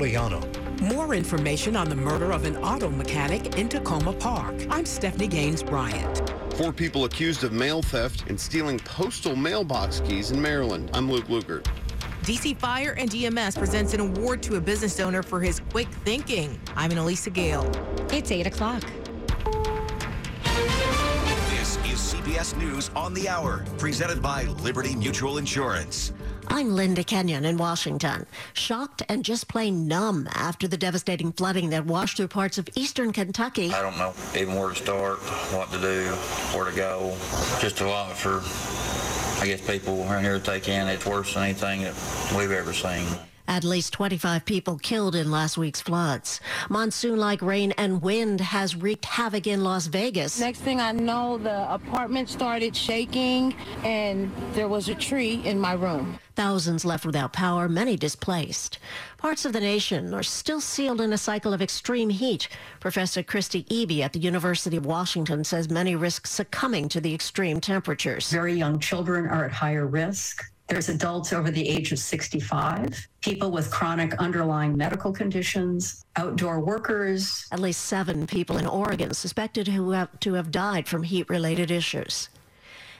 Uliano. More information on the murder of an auto mechanic in Takoma Park. I'm Stephanie Gaines Bryant. Four people accused of mail theft and stealing postal mailbox keys in Maryland. I'm Luke Lukert. DC Fire and EMS presents an award to a business owner for his quick thinking. I'm Elisa Gale. It's 8 o'clock. This is CBS News on the Hour, presented by Liberty Mutual Insurance. I'm Linda Kenyon in Washington, shocked and just plain numb after the devastating flooding that washed through parts of eastern Kentucky. I don't know even where to start, what to do, where to go. Just a lot for, I guess, people around here to take in. It's worse than anything that we've ever seen. At least 25 people killed in last week's floods. Monsoon-like rain and wind has wreaked havoc in Las Vegas. Next thing I know, the apartment started shaking and there was a tree in my room. Thousands left without power, many displaced. Parts of the nation are still sealed in a cycle of extreme heat. Professor Kristie Ebi at the University of Washington says many risk succumbing to the extreme temperatures. Very young children are at higher risk. There's adults over the age of 65, people with chronic underlying medical conditions, outdoor workers. At least seven people in Oregon suspected who have, to have died from heat related issues.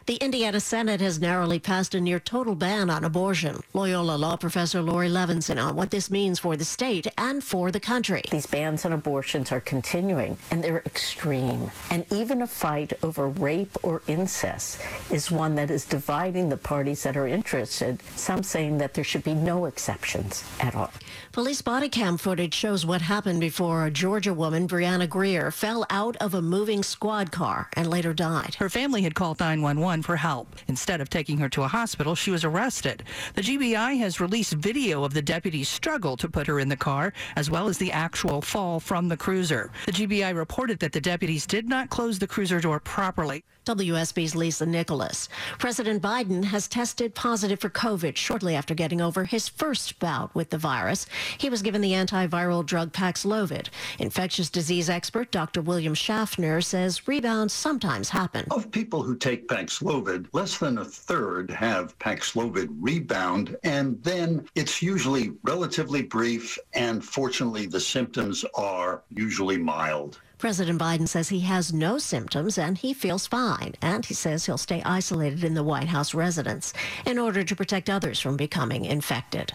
The Indiana Senate has narrowly passed a near total ban on abortion. Loyola law professor Laurie Levenson on what this means for the state and for the country. These bans on abortions are continuing and they're extreme. And even a fight over rape or incest is one that is dividing the parties that are interested, some saying that there should be no exceptions at all. Police body cam footage shows what happened before a Georgia woman, Brianna Grier, fell out of a moving squad car and later died. Her family had called 911 for help. Instead of taking her to a hospital, she was arrested. The GBI has released video of the deputy's struggle to put her in the car, as well as the actual fall from the cruiser. The GBI reported that the deputies did not close the cruiser door properly. WSB's Lisa Nicholas. President Biden has tested positive for COVID shortly after getting over his first bout with the virus. He was given the antiviral drug Paxlovid. Infectious disease expert Dr. William Schaffner says rebounds sometimes happen. Of people who take Paxlovid, less than a third have Paxlovid rebound, and then it's usually relatively brief, and fortunately, the symptoms are usually mild. President Biden says he has no symptoms and he feels fine. And he says he'll stay isolated in the White House residence in order to protect others from becoming infected.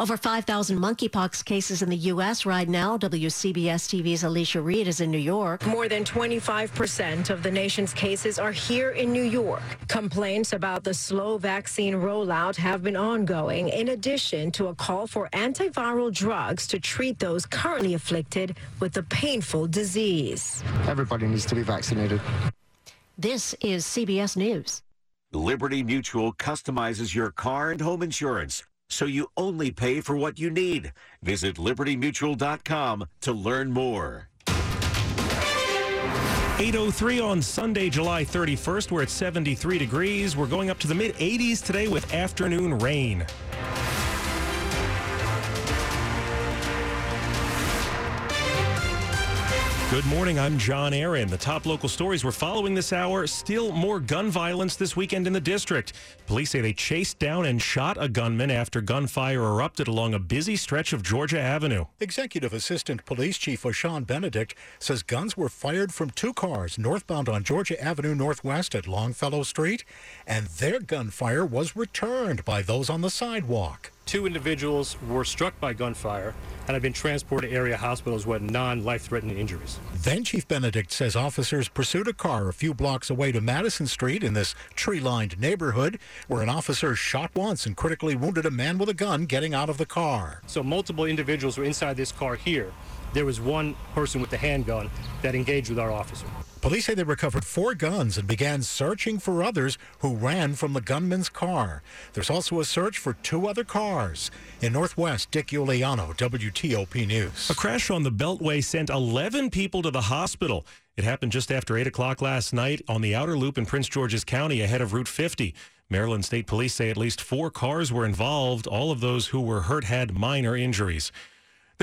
Over 5,000 monkeypox cases in the U.S. right now. WCBS TV's Alicia Reed is in New York. More than 25% of the nation's cases are here in New York. Complaints about the slow vaccine rollout have been ongoing, in addition to a call for antiviral drugs to treat those currently afflicted with the painful disease. Everybody needs to be vaccinated. This is CBS News. Liberty Mutual customizes your car and home insurance so you only pay for what you need. Visit libertymutual.com to learn more. 803 on Sunday, July 31st. We're at 73 degrees. We're going up to the mid 80s today with afternoon rain. Good morning. I'm John Aaron. The top local stories we're following this hour still more gun violence this weekend in the district. Police say they chased down and shot a gunman after gunfire erupted along a busy stretch of Georgia Avenue. Executive Assistant Police Chief Ashan Benedict says guns were fired from two cars northbound on Georgia Avenue Northwest at Longfellow Street, and their gunfire was returned by those on the sidewalk. Two individuals were struck by gunfire and have been transported to area hospitals with non life threatening injuries. Then Chief Benedict says officers pursued a car a few blocks away to Madison Street in this tree lined neighborhood where an officer shot once and critically wounded a man with a gun getting out of the car. So, multiple individuals were inside this car here. There was one person with the handgun that engaged with our officer. Police say they recovered four guns and began searching for others who ran from the gunman's car. There's also a search for two other cars. In Northwest, Dick Uliano, WTOP News. A crash on the Beltway sent 11 people to the hospital. It happened just after 8 o'clock last night on the outer loop in Prince George's County ahead of Route 50. Maryland State Police say at least four cars were involved. All of those who were hurt had minor injuries.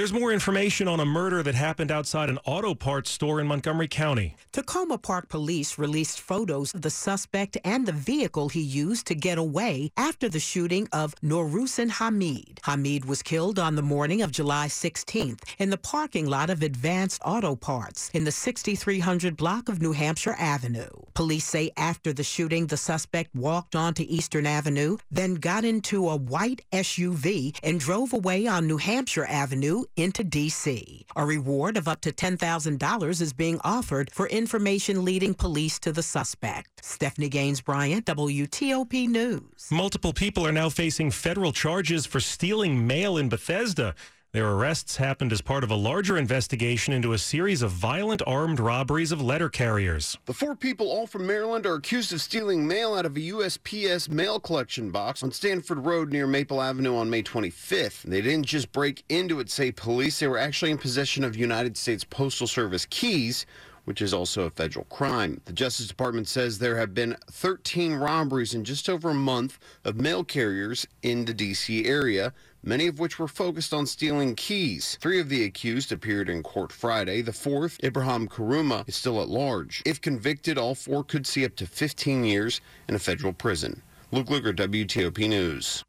There's more information on a murder that happened outside an auto parts store in Montgomery County. Takoma Park police released photos of the suspect and the vehicle he used to get away after the shooting of Norusin Hamid. Hamid was killed on the morning of July 16th in the parking lot of Advanced Auto Parts in the 6300 block of New Hampshire Avenue. Police say after the shooting, the suspect walked onto Eastern Avenue, then got into a white SUV and drove away on New Hampshire Avenue into D.C. A reward of up to $10,000 is being offered for information leading police to the suspect. Stephanie Gaines Bryant, WTOP News. Multiple people are now facing federal charges for stealing mail in Bethesda. Their arrests happened as part of a larger investigation into a series of violent armed robberies of letter carriers. The four people, all from Maryland, are accused of stealing mail out of a USPS mail collection box on Stanford Road near Maple Avenue on May 25th. They didn't just break into it, say police. They were actually in possession of United States Postal Service keys, which is also a federal crime. The Justice Department says there have been 13 robberies in just over a month of mail carriers in the D.C. area many of which were focused on stealing keys. Three of the accused appeared in court Friday. The fourth, Ibrahim Karuma, is still at large. If convicted, all four could see up to 15 years in a federal prison. Luke Lukert, WTOP News.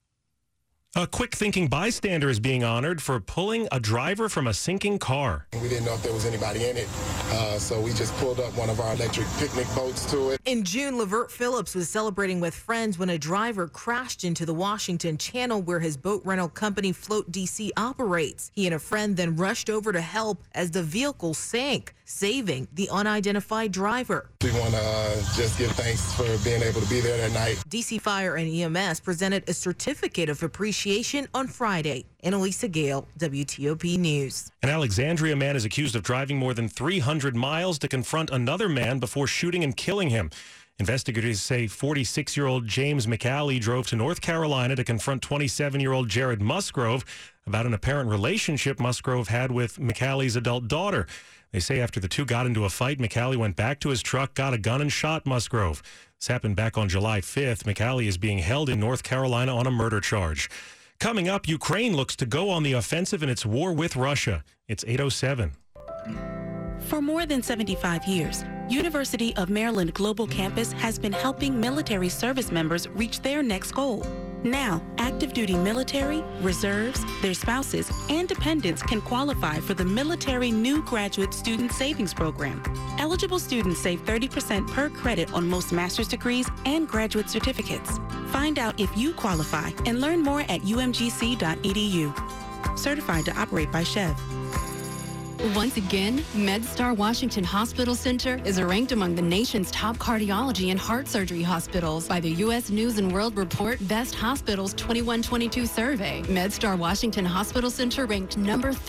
A quick thinking bystander is being honored for pulling a driver from a sinking car. We didn't know if there was anybody in it, uh, so we just pulled up one of our electric picnic boats to it. In June, Lavert Phillips was celebrating with friends when a driver crashed into the Washington Channel where his boat rental company Float DC operates. He and a friend then rushed over to help as the vehicle sank, saving the unidentified driver. We want to uh, just give thanks for being able to be there that night. DC Fire and EMS presented a certificate of appreciation on Friday. Annalisa Gale, WTOP News. An Alexandria man is accused of driving more than 300 miles to confront another man before shooting and killing him. Investigators say 46 year old James McAlley drove to North Carolina to confront 27 year old Jared Musgrove about an apparent relationship Musgrove had with McAlley's adult daughter. They say after the two got into a fight, McAlley went back to his truck, got a gun, and shot Musgrove. This happened back on July 5th. McAlley is being held in North Carolina on a murder charge. Coming up, Ukraine looks to go on the offensive in its war with Russia. It's 807. For more than 75 years, University of Maryland Global Campus has been helping military service members reach their next goal. Now, active duty military, reserves, their spouses, and dependents can qualify for the Military New Graduate Student Savings Program. Eligible students save 30% per credit on most master's degrees and graduate certificates. Find out if you qualify and learn more at umgc.edu. Certified to operate by SCHEV. Once again, MedStar Washington Hospital Center is ranked among the nation's top cardiology and heart surgery hospitals by the U.S. News and World Report Best Hospitals 2122 survey. MedStar Washington Hospital Center ranked number